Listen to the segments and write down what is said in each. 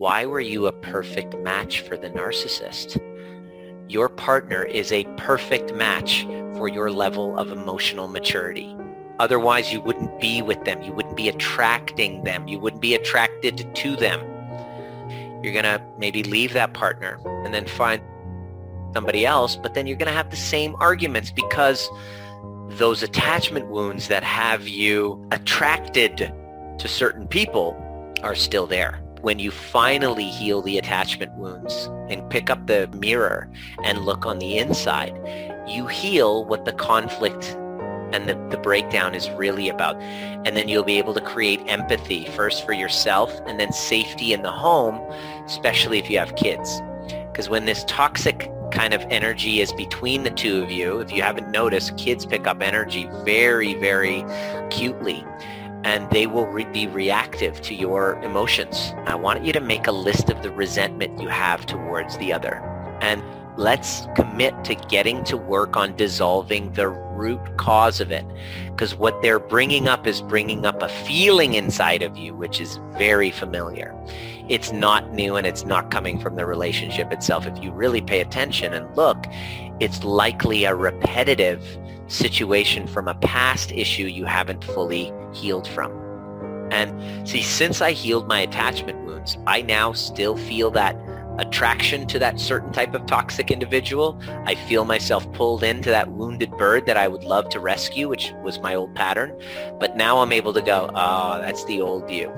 why were you a perfect match for the narcissist? Your partner is a perfect match for your level of emotional maturity. Otherwise, you wouldn't be with them. You wouldn't be attracting them. You wouldn't be attracted to them. You're going to maybe leave that partner and then find somebody else, but then you're going to have the same arguments because those attachment wounds that have you attracted to certain people are still there. When you finally heal the attachment wounds and pick up the mirror and look on the inside, you heal what the conflict and the, the breakdown is really about. And then you'll be able to create empathy first for yourself and then safety in the home, especially if you have kids. Because when this toxic kind of energy is between the two of you, if you haven't noticed, kids pick up energy very, very acutely and they will re- be reactive to your emotions. I want you to make a list of the resentment you have towards the other. And let's commit to getting to work on dissolving the root cause of it. Because what they're bringing up is bringing up a feeling inside of you, which is very familiar. It's not new and it's not coming from the relationship itself. If you really pay attention and look, it's likely a repetitive situation from a past issue you haven't fully healed from. And see, since I healed my attachment wounds, I now still feel that attraction to that certain type of toxic individual. I feel myself pulled into that wounded bird that I would love to rescue, which was my old pattern. But now I'm able to go, oh, that's the old you.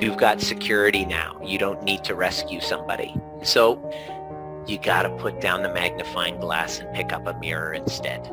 You've got security now. You don't need to rescue somebody. So you got to put down the magnifying glass and pick up a mirror instead.